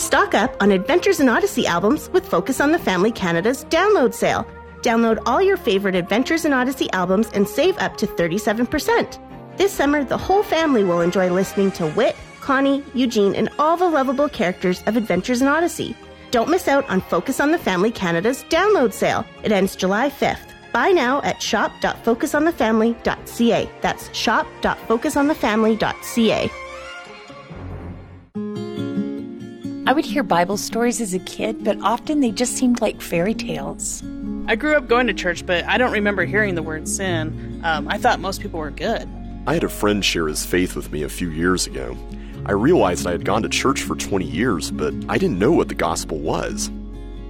Stock up on Adventures in Odyssey albums with Focus on the Family Canada's download sale. Download all your favorite Adventures in Odyssey albums and save up to 37%. This summer, the whole family will enjoy listening to Whit, Connie, Eugene, and all the lovable characters of Adventures in Odyssey. Don't miss out on Focus on the Family Canada's download sale. It ends July 5th. Buy now at shop.focusonthefamily.ca. That's shop.focusonthefamily.ca. I would hear Bible stories as a kid, but often they just seemed like fairy tales. I grew up going to church, but I don't remember hearing the word sin. Um, I thought most people were good. I had a friend share his faith with me a few years ago. I realized I had gone to church for 20 years, but I didn't know what the gospel was.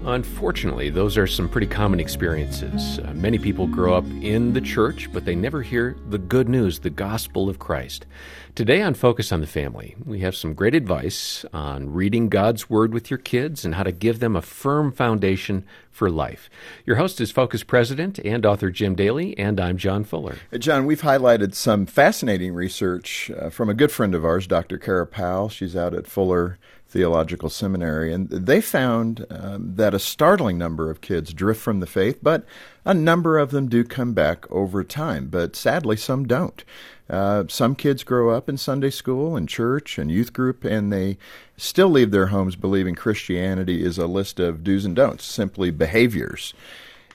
Unfortunately, those are some pretty common experiences. Uh, many people grow up in the church, but they never hear the good news, the gospel of Christ. Today on Focus on the Family, we have some great advice on reading God's Word with your kids and how to give them a firm foundation for life. Your host is Focus President and author Jim Daly, and I'm John Fuller. John, we've highlighted some fascinating research uh, from a good friend of ours, Dr. Kara Powell. She's out at Fuller Theological Seminary, and they found um, that a startling number of kids drift from the faith, but a number of them do come back over time. But sadly, some don't. Uh, some kids grow up in Sunday school and church and youth group, and they still leave their homes believing Christianity is a list of do's and don'ts, simply behaviors.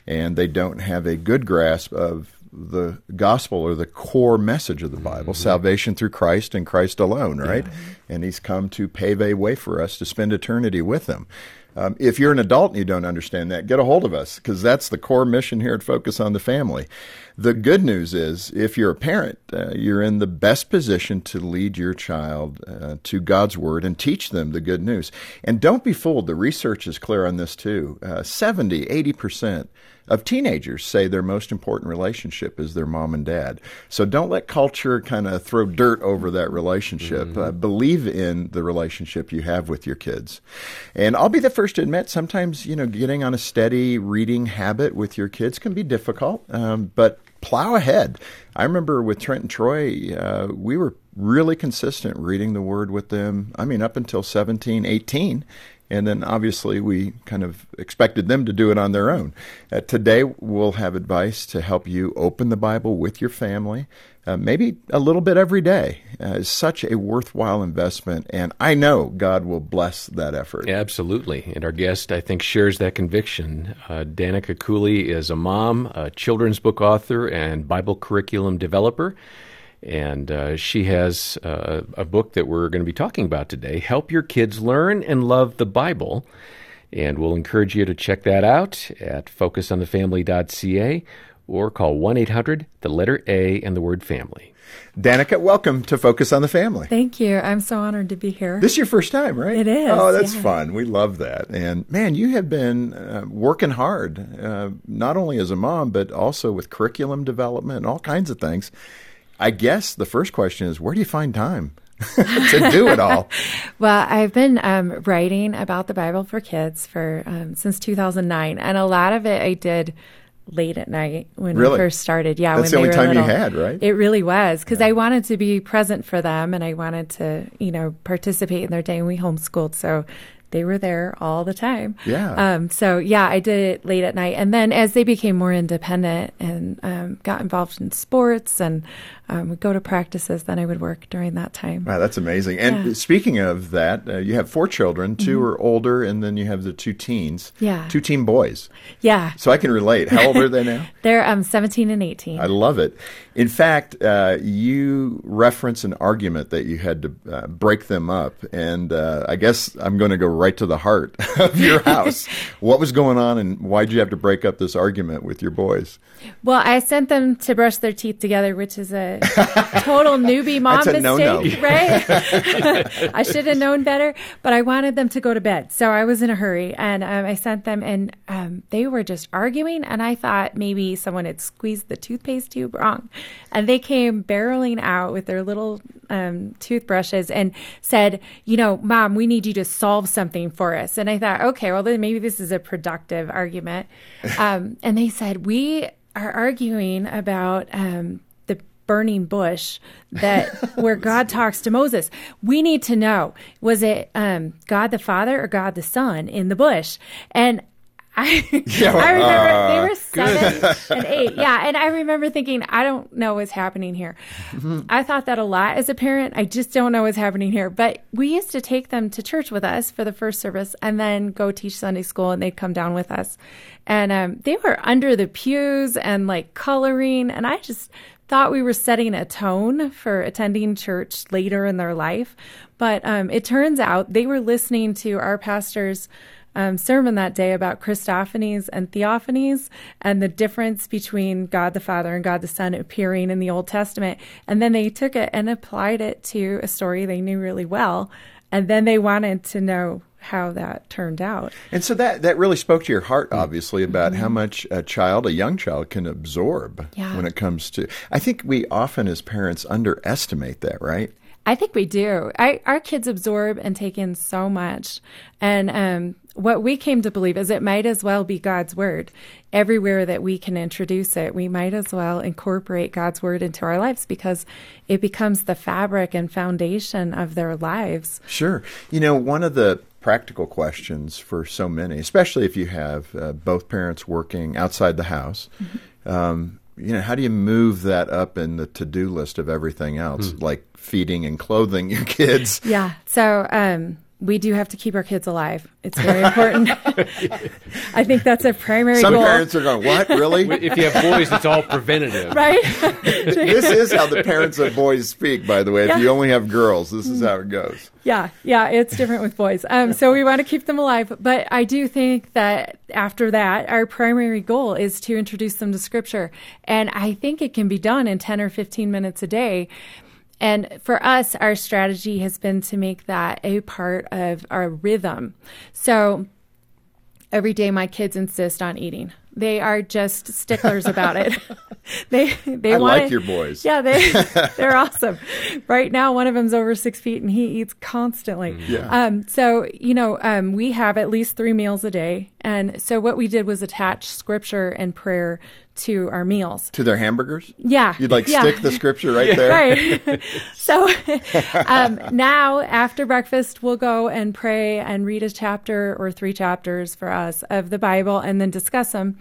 And they don't have a good grasp of the gospel or the core message of the Bible mm-hmm. salvation through Christ and Christ alone, right? Yeah. And He's come to pave a way for us to spend eternity with Him. Um, if you're an adult and you don't understand that, get a hold of us because that's the core mission here at Focus on the Family. The good news is, if you're a parent, uh, you're in the best position to lead your child uh, to God's Word and teach them the good news. And don't be fooled, the research is clear on this too. Uh, 70, 80% of teenagers say their most important relationship is their mom and dad. So don't let culture kind of throw dirt over that relationship. Mm-hmm. Uh, believe in the relationship you have with your kids. And I'll be the first to admit sometimes, you know, getting on a steady reading habit with your kids can be difficult, um, but plow ahead. I remember with Trent and Troy, uh, we were really consistent reading the word with them. I mean, up until 17, 18. And then obviously we kind of expected them to do it on their own. Uh, today we'll have advice to help you open the Bible with your family, uh, maybe a little bit every day. Uh, it's such a worthwhile investment, and I know God will bless that effort. Absolutely. And our guest, I think, shares that conviction. Uh, Danica Cooley is a mom, a children's book author, and Bible curriculum developer. And uh, she has uh, a book that we're going to be talking about today Help Your Kids Learn and Love the Bible. And we'll encourage you to check that out at focusonthefamily.ca or call 1 800, the letter A, and the word family. Danica, welcome to Focus on the Family. Thank you. I'm so honored to be here. This is your first time, right? It is. Oh, that's yeah. fun. We love that. And man, you have been uh, working hard, uh, not only as a mom, but also with curriculum development and all kinds of things. I guess the first question is where do you find time? to do it all. well, I've been um, writing about the Bible for kids for um, since 2009, and a lot of it I did late at night when really? we first started. Yeah, that's when the only time little. you had, right? It really was because yeah. I wanted to be present for them, and I wanted to, you know, participate in their day. And we homeschooled, so they were there all the time. Yeah. Um, so yeah, I did it late at night, and then as they became more independent and um, got involved in sports and um, would go to practices, then I would work during that time. Wow, that's amazing. And yeah. speaking of that, uh, you have four children. 2 mm-hmm. are older, and then you have the two teens. Yeah. Two teen boys. Yeah. So I can relate. How old are they now? They're um, 17 and 18. I love it. In fact, uh, you reference an argument that you had to uh, break them up, and uh, I guess I'm going to go right to the heart of your house. what was going on, and why did you have to break up this argument with your boys? Well, I sent them to brush their teeth together, which is a total newbie mom mistake, no-no. right? I should have known better, but I wanted them to go to bed, so I was in a hurry, and um, I sent them, and um, they were just arguing, and I thought maybe someone had squeezed the toothpaste tube wrong, and they came barreling out with their little um, toothbrushes and said, "You know, mom, we need you to solve something for us." And I thought, okay, well then maybe this is a productive argument. Um, and they said, "We." Are arguing about um, the burning bush that where God talks to Moses. We need to know was it um, God the Father or God the Son in the bush? And I, I remember they were seven and eight. Yeah. And I remember thinking, I don't know what's happening here. I thought that a lot as a parent. I just don't know what's happening here. But we used to take them to church with us for the first service and then go teach Sunday school and they'd come down with us. And um, they were under the pews and like coloring. And I just thought we were setting a tone for attending church later in their life. But um, it turns out they were listening to our pastor's um, sermon that day about Christophanies and theophanies and the difference between God the Father and God the Son appearing in the Old Testament. And then they took it and applied it to a story they knew really well. And then they wanted to know how that turned out. And so that that really spoke to your heart, obviously, about mm-hmm. how much a child, a young child, can absorb yeah. when it comes to. I think we often, as parents, underestimate that, right? I think we do. I, our kids absorb and take in so much, and um, what we came to believe is it might as well be God's word. Everywhere that we can introduce it, we might as well incorporate God's word into our lives because it becomes the fabric and foundation of their lives. Sure. You know, one of the practical questions for so many, especially if you have uh, both parents working outside the house, mm-hmm. um, you know, how do you move that up in the to do list of everything else, mm. like feeding and clothing your kids? Yeah. So, um, we do have to keep our kids alive. It's very important. I think that's a primary Some goal. parents are going, "What? Really?" if you have boys, it's all preventative, right? this is how the parents of boys speak. By the way, yeah. if you only have girls, this is how it goes. Yeah, yeah, it's different with boys. Um, so we want to keep them alive, but I do think that after that, our primary goal is to introduce them to Scripture, and I think it can be done in ten or fifteen minutes a day. And for us, our strategy has been to make that a part of our rhythm. So every day, my kids insist on eating. They are just sticklers about it. they they I want like your boys. Yeah, they they're awesome. Right now, one of them's over six feet and he eats constantly. Mm. Yeah. Um. So you know, um, we have at least three meals a day, and so what we did was attach scripture and prayer to our meals. To their hamburgers? Yeah. You'd like yeah. stick the scripture right yeah. there? Right. so um, now after breakfast, we'll go and pray and read a chapter or three chapters for us of the Bible and then discuss them.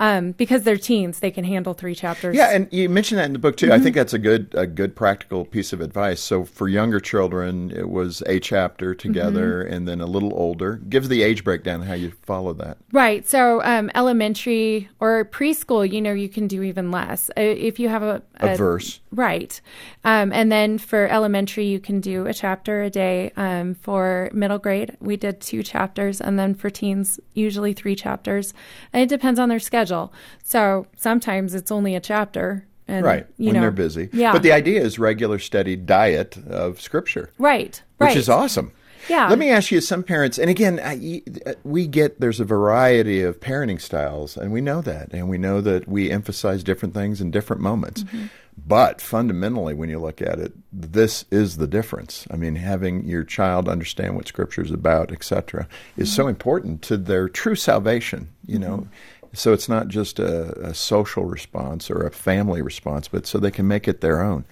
Um, because they're teens, they can handle three chapters. Yeah, and you mentioned that in the book too. Mm-hmm. I think that's a good a good practical piece of advice. So for younger children, it was a chapter together, mm-hmm. and then a little older. Gives the age breakdown how you follow that. Right. So um, elementary or preschool, you know, you can do even less if you have a, a, a verse. Right. Um, and then for elementary, you can do a chapter a day. Um, for middle grade, we did two chapters, and then for teens, usually three chapters. And it depends on their schedule schedule. So sometimes it's only a chapter. And, right, when know, they're busy. Yeah. But the idea is regular, steady diet of Scripture. Right, Which right. is awesome. Yeah. Let me ask you, some parents, and again, I, we get there's a variety of parenting styles, and we know that, and we know that we emphasize different things in different moments. Mm-hmm. But fundamentally, when you look at it, this is the difference. I mean, having your child understand what Scripture is about, etc., is mm-hmm. so important to their true salvation. You know, mm-hmm. So it's not just a, a, social response or a family response, but so they can make it their own.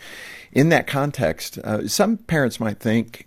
In that context, uh, some parents might think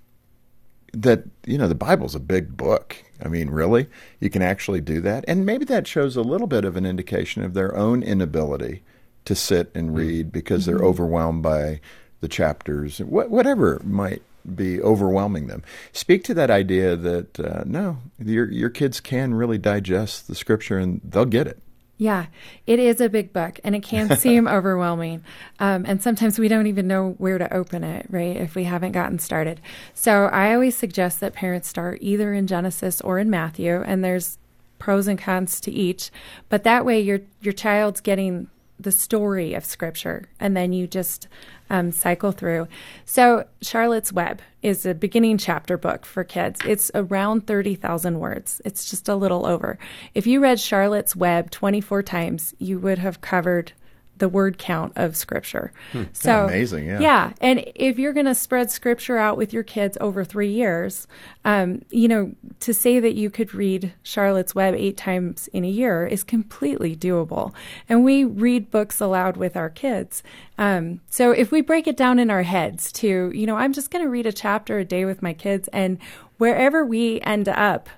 that you know the Bible's a big book. I mean, really, you can actually do that, and maybe that shows a little bit of an indication of their own inability to sit and mm-hmm. read because they're mm-hmm. overwhelmed by the chapters, whatever might be overwhelming them. Speak to that idea that uh, no, your your kids can really digest the scripture and they'll get it. Yeah, it is a big book and it can seem overwhelming. Um, and sometimes we don't even know where to open it, right, if we haven't gotten started. So I always suggest that parents start either in Genesis or in Matthew, and there's pros and cons to each. But that way your your child's getting the story of Scripture, and then you just um, cycle through. So, Charlotte's Web is a beginning chapter book for kids. It's around 30,000 words. It's just a little over. If you read Charlotte's Web 24 times, you would have covered the word count of scripture. So amazing, yeah. Yeah. And if you're going to spread scripture out with your kids over three years, um, you know, to say that you could read Charlotte's Web eight times in a year is completely doable. And we read books aloud with our kids. Um, so if we break it down in our heads to, you know, I'm just going to read a chapter a day with my kids, and wherever we end up,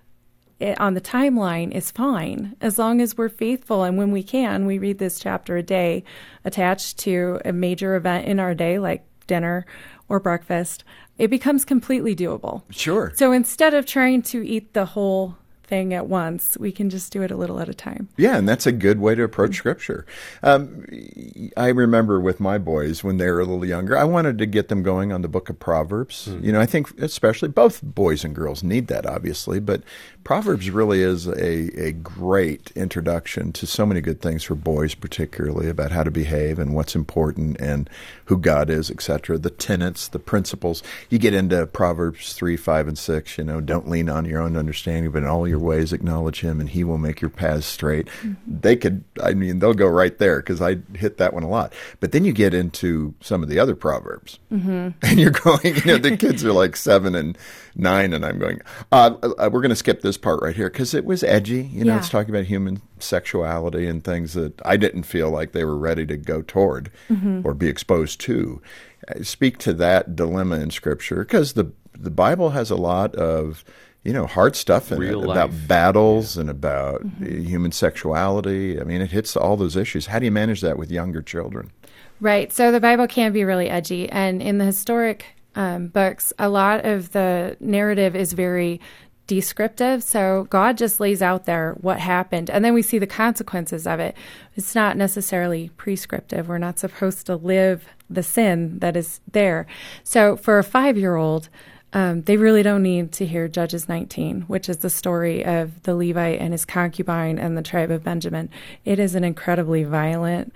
it, on the timeline is fine as long as we're faithful and when we can we read this chapter a day attached to a major event in our day like dinner or breakfast it becomes completely doable Sure. so instead of trying to eat the whole thing at once we can just do it a little at a time Yeah, and that's a good way to approach Scripture. Um, I remember with my boys when they were a little younger, I wanted to get them going on the Book of Proverbs. You know, I think especially both boys and girls need that, obviously, but Proverbs really is a, a great introduction to so many good things for boys, particularly about how to behave and what's important and who God is, etc. The tenets, the principles. You get into Proverbs three, five, and six. You know, don't lean on your own understanding, but in all your ways acknowledge Him, and He will make your paths straight. They could, I mean, they'll go right there because I hit that one a lot. But then you get into some of the other proverbs, and you're going. You know, the kids are like seven and nine, and I'm going. Uh, uh, we're going to skip this part right here because it was edgy. You know, Yeah. it's talking about human sexuality and things that I didn't feel like they were ready to go toward or be exposed to. Speak to that dilemma in Scripture because the the Bible has a lot of you know hard stuff in Real it about life. battles and about uh, human sexuality. I mean, it hits all those issues. How do you manage that with younger children? Right. So the Bible can be really edgy. And in the historic um, books, a lot of the narrative is very descriptive. So God just lays out there what happened. And then we see the consequences of it. It's not necessarily prescriptive. We're not supposed to live the sin that is there. So for a five year old, um, they really don't need to hear Judges 19, which is the story of the Levite and his concubine and the tribe of Benjamin. It is an incredibly violent,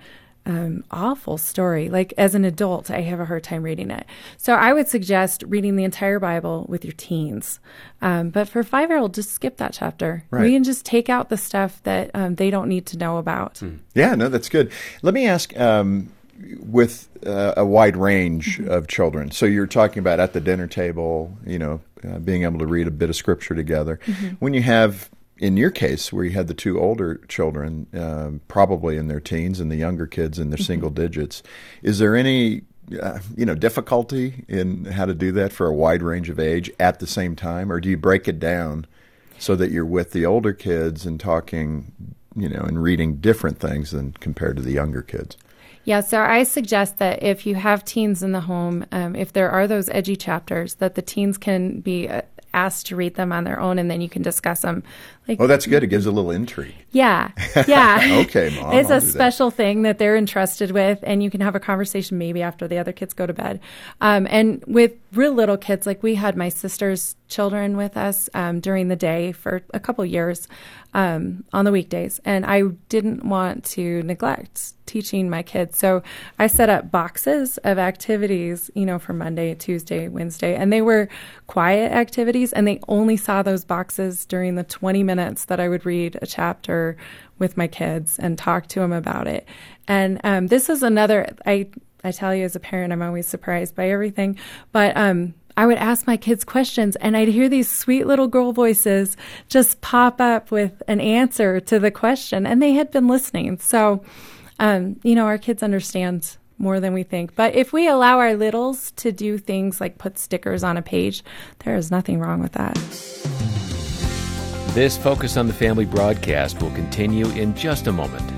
um, awful story. Like as an adult, I have a hard time reading it. So I would suggest reading the entire Bible with your teens. Um, but for five year old, just skip that chapter. Right. We can just take out the stuff that um, they don't need to know about. Yeah, no, that's good. Let me ask um, with uh, a wide range of children. So you're talking about at the dinner table, you know, uh, being able to read a bit of scripture together. When you have, in your case, where you had the two older children, um, probably in their teens, and the younger kids in their single digits, is there any uh, you know difficulty in how to do that for a wide range of age at the same time, or do you break it down so that you're with the older kids and talking, you know, and reading different things than compared to the younger kids? Yeah, so I suggest that if you have teens in the home, um, if there are those edgy chapters, that the teens can be uh, asked to read them on their own, and then you can discuss them. Like, Oh, that's good. It gives a little intrigue. yeah, yeah. Okay, Mom, It's I'll a do that. special thing that they're entrusted with, and you can have a conversation maybe after the other kids go to bed. Um, and with real little kids, like we had my sister's children with us um, during the day for a couple years um, on the weekdays, and I didn't want to neglect teaching my kids. So I set up boxes of activities, you know, for Monday, Tuesday, Wednesday, and they were quiet activities, and they only saw those boxes during the 20 minutes that I would read a chapter with my kids and talk to them about it. And um, this is another, I, I tell you as a parent, I'm always surprised by everything, but um, I would ask my kids questions and I'd hear these sweet little girl voices just pop up with an answer to the question, and they had been listening. So, um, you know, our kids understand more than we think. But if we allow our littles to do things like put stickers on a page, there is nothing wrong with that. This Focus on the Family broadcast will continue in just a moment.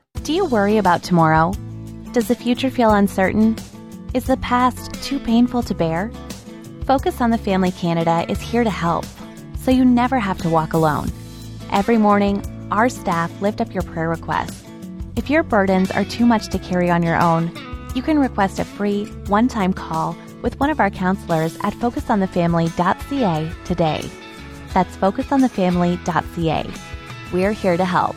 Do you worry about tomorrow? Does the future feel uncertain? Is the past too painful to bear? Focus on the Family Canada is here to help, so you never have to walk alone. Every morning, our staff lift up your prayer requests. If your burdens are too much to carry on your own, you can request a free one time call with one of our counselors at focusonthefamily.ca today. That's focusonthefamily.ca. We're here to help.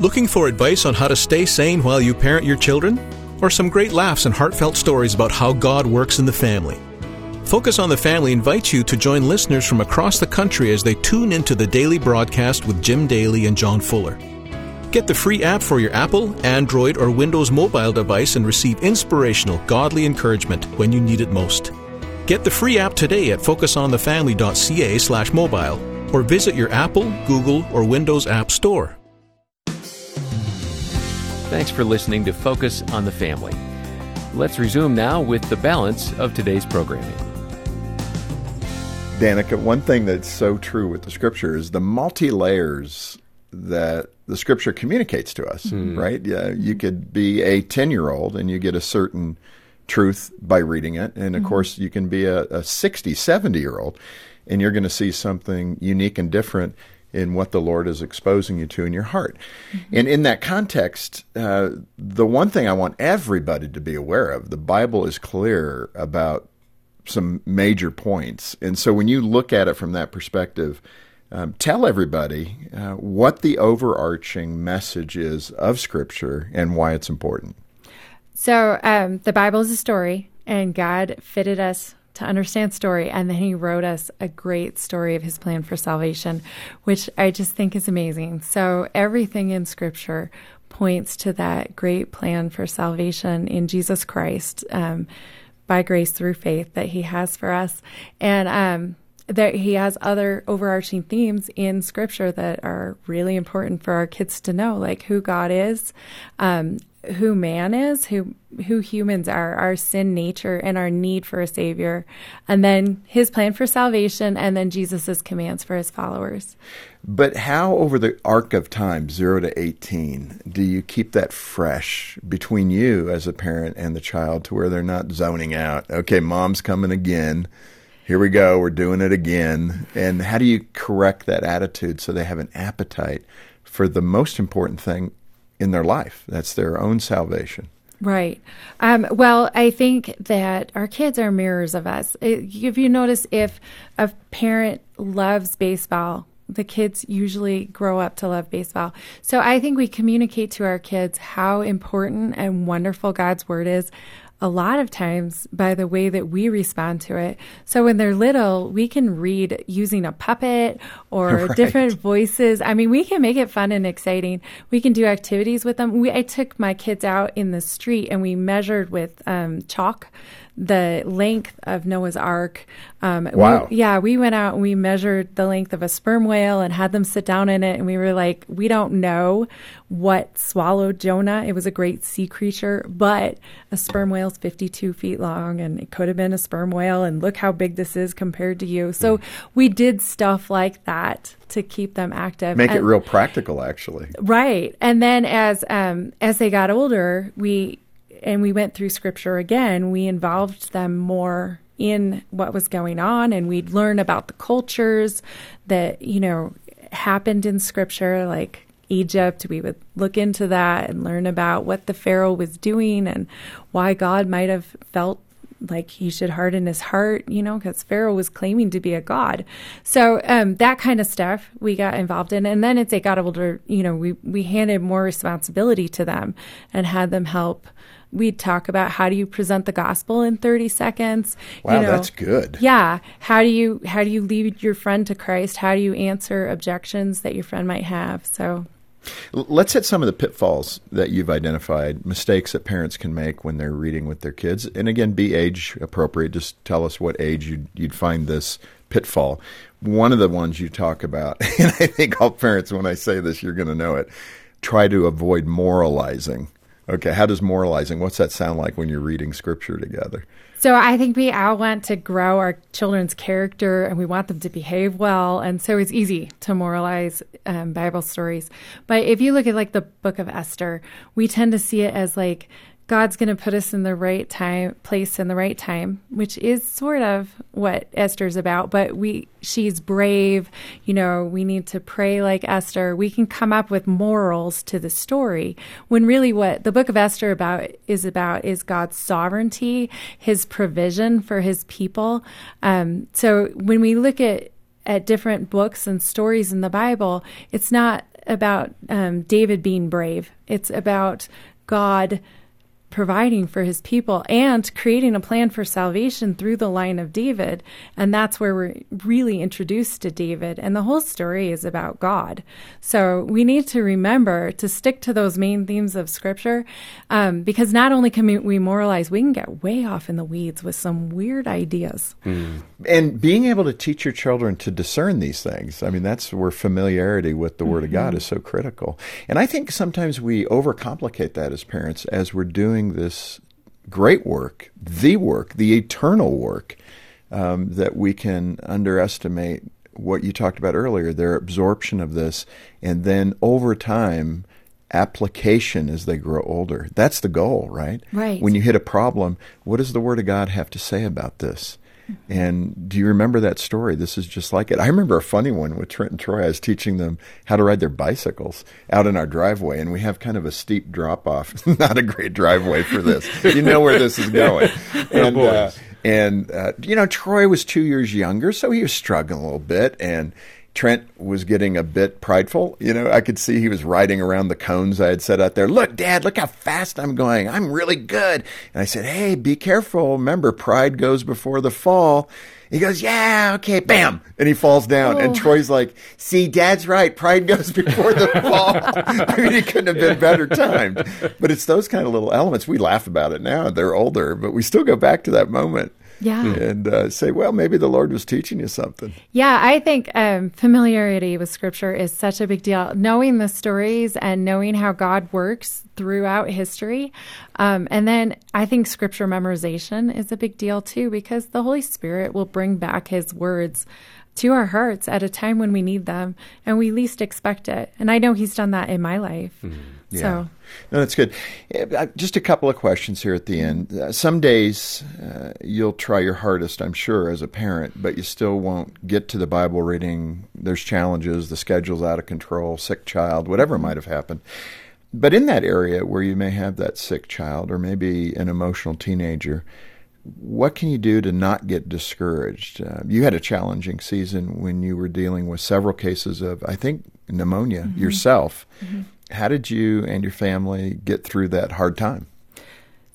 Looking for advice on how to stay sane while you parent your children? Or some great laughs and heartfelt stories about how God works in the family? Focus on the Family invites you to join listeners from across the country as they tune into the daily broadcast with Jim Daly and John Fuller. Get the free app for your Apple, Android, or Windows mobile device and receive inspirational, godly encouragement when you need it most. Get the free app today at focusonthefamily.ca slash mobile or visit your Apple, Google, or Windows App Store. Thanks for listening to Focus on the Family. Let's resume now with the balance of today's programming. Danica, one thing that's so true with the scripture is the multi layers that the scripture communicates to us, mm. right? Yeah, you could be a 10 year old and you get a certain truth by reading it. And of mm-hmm. course, you can be a, a 60, 70 year old and you're going to see something unique and different in what the Lord is exposing you to in your heart. Mm-hmm. And in that context, uh, the one thing I want everybody to be aware of the Bible is clear about some major points. And so when you look at it from that perspective, um, tell everybody uh, what the overarching message is of Scripture and why it's important. So, um, the Bible is a story, and God fitted us to understand story, and then He wrote us a great story of His plan for salvation, which I just think is amazing. So, everything in Scripture points to that great plan for salvation in Jesus Christ. Um, by grace through faith that he has for us. And um, that he has other overarching themes in scripture that are really important for our kids to know, like who God is, um, who man is, who who humans are, our sin nature and our need for a savior, and then his plan for salvation, and then Jesus's commands for his followers. But how over the arc of time, 0 to 18, do you keep that fresh between you as a parent and the child to where they're not zoning out? Okay, mom's coming again here we go, we're doing it again. And how do you correct that attitude so they have an appetite for the most important thing in their life? That's their own salvation. Right. Um, well, I think that our kids are mirrors of us. If you notice, if a parent loves baseball, the kids usually grow up to love baseball. So I think we communicate to our kids how important and wonderful God's word is a lot of times by the way that we respond to it. So when they're little, we can read using a puppet or right. different voices. I mean, we can make it fun and exciting. We can do activities with them. We, I took my kids out in the street and we measured with um, chalk the length of Noah's Ark. Um, wow. We, yeah, we went out and we measured the length of a sperm whale and had them sit down in it. And we were like, we don't know what swallowed Jonah. It was a great sea creature, but a sperm whale is 52 feet long and it could have been a sperm whale. And look how big this is compared to you. So mm. we did stuff like that to keep them active. Make and, it real practical, actually. Right. And then as um, as they got older, we and we went through scripture again, we involved them more in what was going on and we'd learn about the cultures that, you know, happened in scripture, like Egypt. We would look into that and learn about what the Pharaoh was doing and why God might have felt like he should harden his heart, you know, because Pharaoh was claiming to be a god. So um, that kind of stuff we got involved in, and then as they got older, you know, we we handed more responsibility to them and had them help. We'd talk about how do you present the gospel in 30 seconds wow you know, that's good. Yeah. How do you how do you lead your friend to christ? How do you answer objections that your friend might have? So Let's hit some of the pitfalls that you've identified, mistakes that parents can make when they're reading with their kids. And again, be age appropriate. Just tell us what age you'd, you'd find this pitfall. One of the ones you talk about, and I think all parents, when I say this, you're going to know it, try to avoid moralizing Okay, how does moralizing? What's that sound like when you're reading scripture together? So I think we all want to grow our children's character and we want them to behave well, and so it's easy to moralize um, Bible stories. But if you look at like the Book of Esther, we tend to see it as like God's going to put us in the right time, place in the right time, which is sort of what Esther's about. But we, she's brave. You know, we need to pray like Esther. We can come up with morals to the story when really what the book of Esther about is about is God's sovereignty, His provision for His people. Um, so when we look at at different books and stories in the Bible, it's not about um, David being brave. It's about God providing for his people and creating a plan for salvation through the line of David. And that's where we're really introduced to David. And the whole story is about God. So we need to remember to stick to those main themes of Scripture um, because not only can we moralize, we can get way off in the weeds with some weird ideas. Mm. And being able to teach your children to discern these things, I mean, that's where familiarity with the Word mm-hmm. of God mm-hmm. is so critical. And I think sometimes we overcomplicate that as parents as we're doing doing this great work, the work, the eternal work, um, that we can underestimate what you talked about earlier, their absorption of this, and then over time, application as they grow older. That's the goal, right? Right. When you hit a problem, what does the Word of God have to say about this? And do you remember that story? This is just like it. I remember a funny one with Trent and Troy. I was teaching them how to ride their bicycles out in our driveway, and we have kind of a steep drop off. Not a great driveway for this. you know where this is going. And, oh uh, and uh, you know, Troy was two years younger, so he was struggling a little bit. And Trent was getting a bit prideful. You know, I could see he was riding around the cones I had set out there. Look, Dad, look how fast I'm going. I'm really good. And I said, Hey, be careful. Remember, pride goes before the fall. He goes, Yeah, okay, bam. And he falls down. Oh. And Troy's like, See, Dad's right. Pride goes before the fall. I mean, it couldn't have been better timed. But it's those kind of little elements. We laugh about it now. They're older, but we still go back to that moment yeah. And uh, say, well, maybe the Lord was teaching you something. Yeah, I think um, familiarity with Scripture is such a big deal. Knowing the stories and knowing how God works throughout history. Um, and then I think Scripture memorization is a big deal too, because the Holy Spirit will bring back His words to our hearts at a time when we need them and we least expect it. And I know He's done that in my life. Mm-hmm. Yeah. So. No, that's good. Just a couple of questions here at the end. Uh, some days uh, you'll try your hardest, I'm sure, as a parent, but you still won't get to the Bible reading. There's challenges, the schedule's out of control, sick child, whatever might have happened. But in that area where you may have that sick child or maybe an emotional teenager, what can you do to not get discouraged? Uh, you had a challenging season when you were dealing with several cases of, I think, pneumonia mm-hmm. yourself. Mm-hmm. How did you and your family get through that hard time?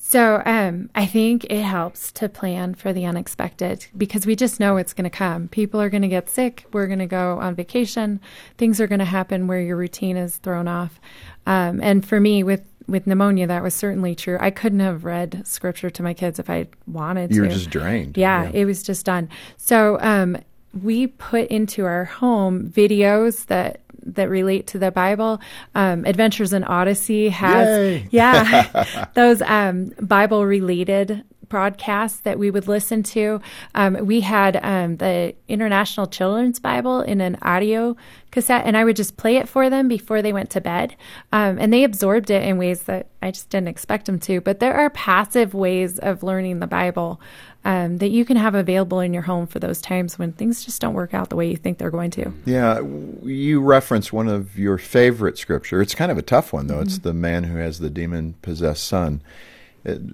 So um, I think it helps to plan for the unexpected because we just know it's going to come. People are going to get sick. We're going to go on vacation. Things are going to happen where your routine is thrown off. Um, and for me, with with pneumonia, that was certainly true. I couldn't have read scripture to my kids if I wanted you to. You were just drained. Yeah, yeah, it was just done. So um, we put into our home videos that that relate to the Bible. Um, Adventures in Odyssey has, Yay. yeah, those um, Bible related broadcasts that we would listen to. Um, we had um, the International Children's Bible in an audio cassette, and I would just play it for them before they went to bed. Um, and they absorbed it in ways that I just didn't expect them to. But there are passive ways of learning the Bible um, that you can have available in your home for those times when things just don't work out the way you think they're going to. Yeah, you reference one of your favorite scripture. It's kind of a tough one, though. Mm-hmm. It's the man who has the demon possessed son.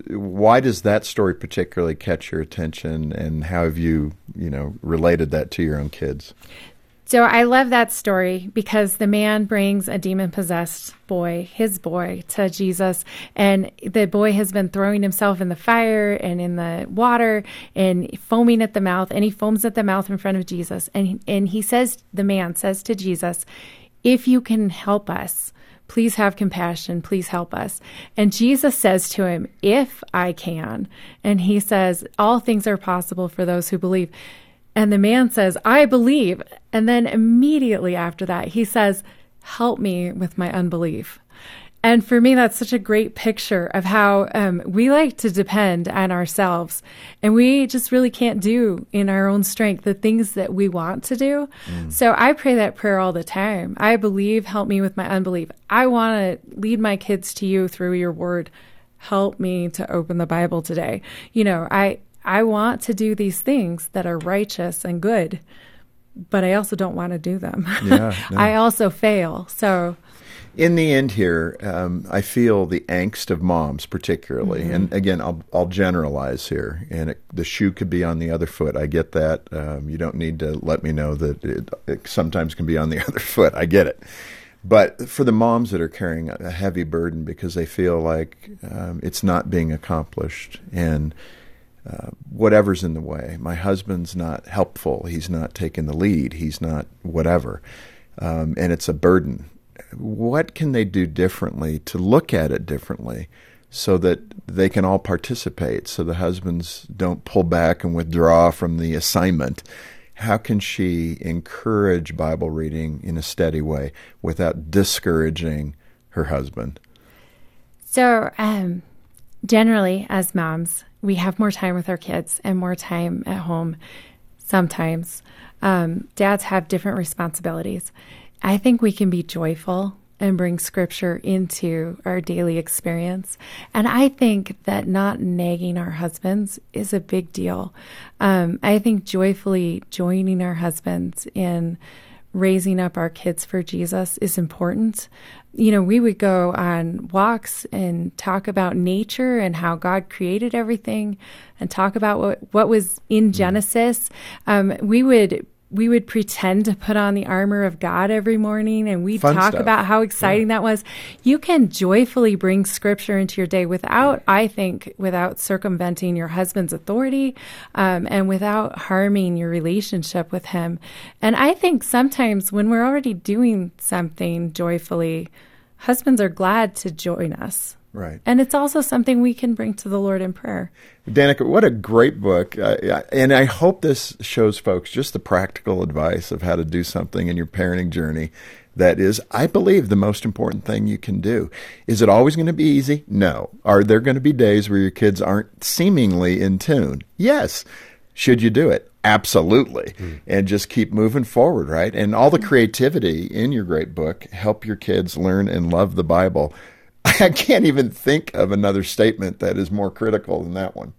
Why does that story particularly catch your attention, and how have you, you know, related that to your own kids? So I love that story because the man brings a demon possessed boy, his boy, to Jesus. And the boy has been throwing himself in the fire and in the water and foaming at the mouth. And he foams at the mouth in front of Jesus. And, and he says, the man says to Jesus, If you can help us, please have compassion. Please help us. And Jesus says to him, If I can. And he says, All things are possible for those who believe. And the man says, I believe. And then immediately after that, he says, Help me with my unbelief. And for me, that's such a great picture of how um, we like to depend on ourselves. And we just really can't do in our own strength the things that we want to do. Mm. So I pray that prayer all the time. I believe, help me with my unbelief. I want to lead my kids to you through your word. help me to open the Bible today. You know, I I want to do these things that are righteous and good, but I also don't want to do them. Yeah, no. I also fail. So in the end here, um, I feel the angst of moms, particularly. Mm-hmm. And again, I'll, I'll generalize here, and it, the shoe could be on the other foot. I get that. Um, you don't need to let me know that it, it, sometimes can be on the other foot. I get it. But for the moms that are carrying a heavy burden because they feel like um, it's not being accomplished and uh, whatever's in the way, my husband's not helpful, he's not taking the lead, he's not whatever, um, and it's a burden what can they do differently to look at it differently so that they can all participate so the husbands don't pull back and withdraw from the assignment? How can she encourage bible reading in a steady way without discouraging her husband? So um, generally as moms we have more time with our kids and more time at home sometimes. Um, dads have different responsibilities I think we can be joyful and bring scripture into our daily experience. And I think that not nagging our husbands is a big deal. Um, I think joyfully joining our husbands in raising up our kids for Jesus is important. You know, we would go on walks and talk about nature and how God created everything and talk about what, what was in mm-hmm. Genesis. Um, we would we would pretend to put on the armor of God every morning and we'd Fun talk stuff. about how exciting yeah. that was. You can joyfully bring scripture into your day without, I think, without circumventing your husband's authority um, and without harming your relationship with him. And I think sometimes when we're already doing something joyfully, husbands are glad to join us. Right. And it's also something we can bring to the Lord in prayer. Danica, what a great book. Uh, and I hope this shows folks just the practical advice of how to do something in your parenting journey that is, I believe, the most important thing you can do. Is it always going to be easy? No. Are there going to be days where your kids aren't seemingly in tune? Yes. Should you do it? Absolutely. Mm. And just keep moving forward, right? And all the creativity in your great book help your kids learn and love the Bible. I can't even think of another statement that is more critical than that one.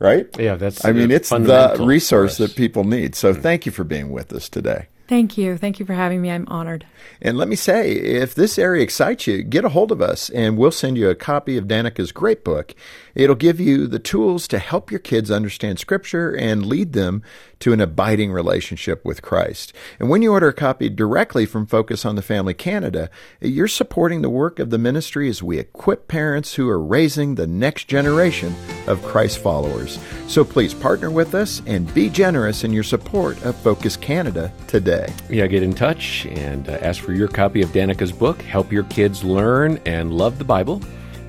Right? Yeah, that's. I mean, it's the resource that people need. So, mm-hmm. thank you for being with us today. Thank you. Thank you for having me. I'm honored. And let me say, if this area excites you, get a hold of us and we'll send you a copy of Danica's great book. It'll give you the tools to help your kids understand Scripture and lead them to an abiding relationship with Christ. And when you order a copy directly from Focus on the Family Canada, you're supporting the work of the ministry as we equip parents who are raising the next generation of Christ followers. So please partner with us and be generous in your support of Focus Canada today. Yeah, get in touch and uh, ask for your copy of Danica's book, Help Your Kids Learn and Love the Bible.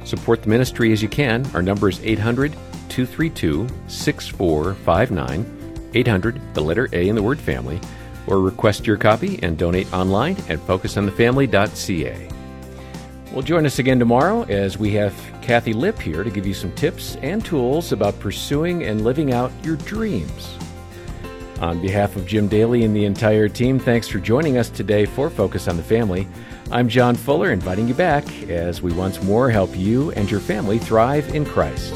Support the ministry as you can. Our number is 800 232 6459. 800, the letter A in the word family, or request your copy and donate online at focusonthefamily.ca. Well, join us again tomorrow as we have Kathi Lipp here to give you some tips and tools about pursuing and living out your dreams. On behalf of Jim Daly and the entire team, thanks for joining us today for Focus on the Family. I'm John Fuller, inviting you back as we once more help you and your family thrive in Christ.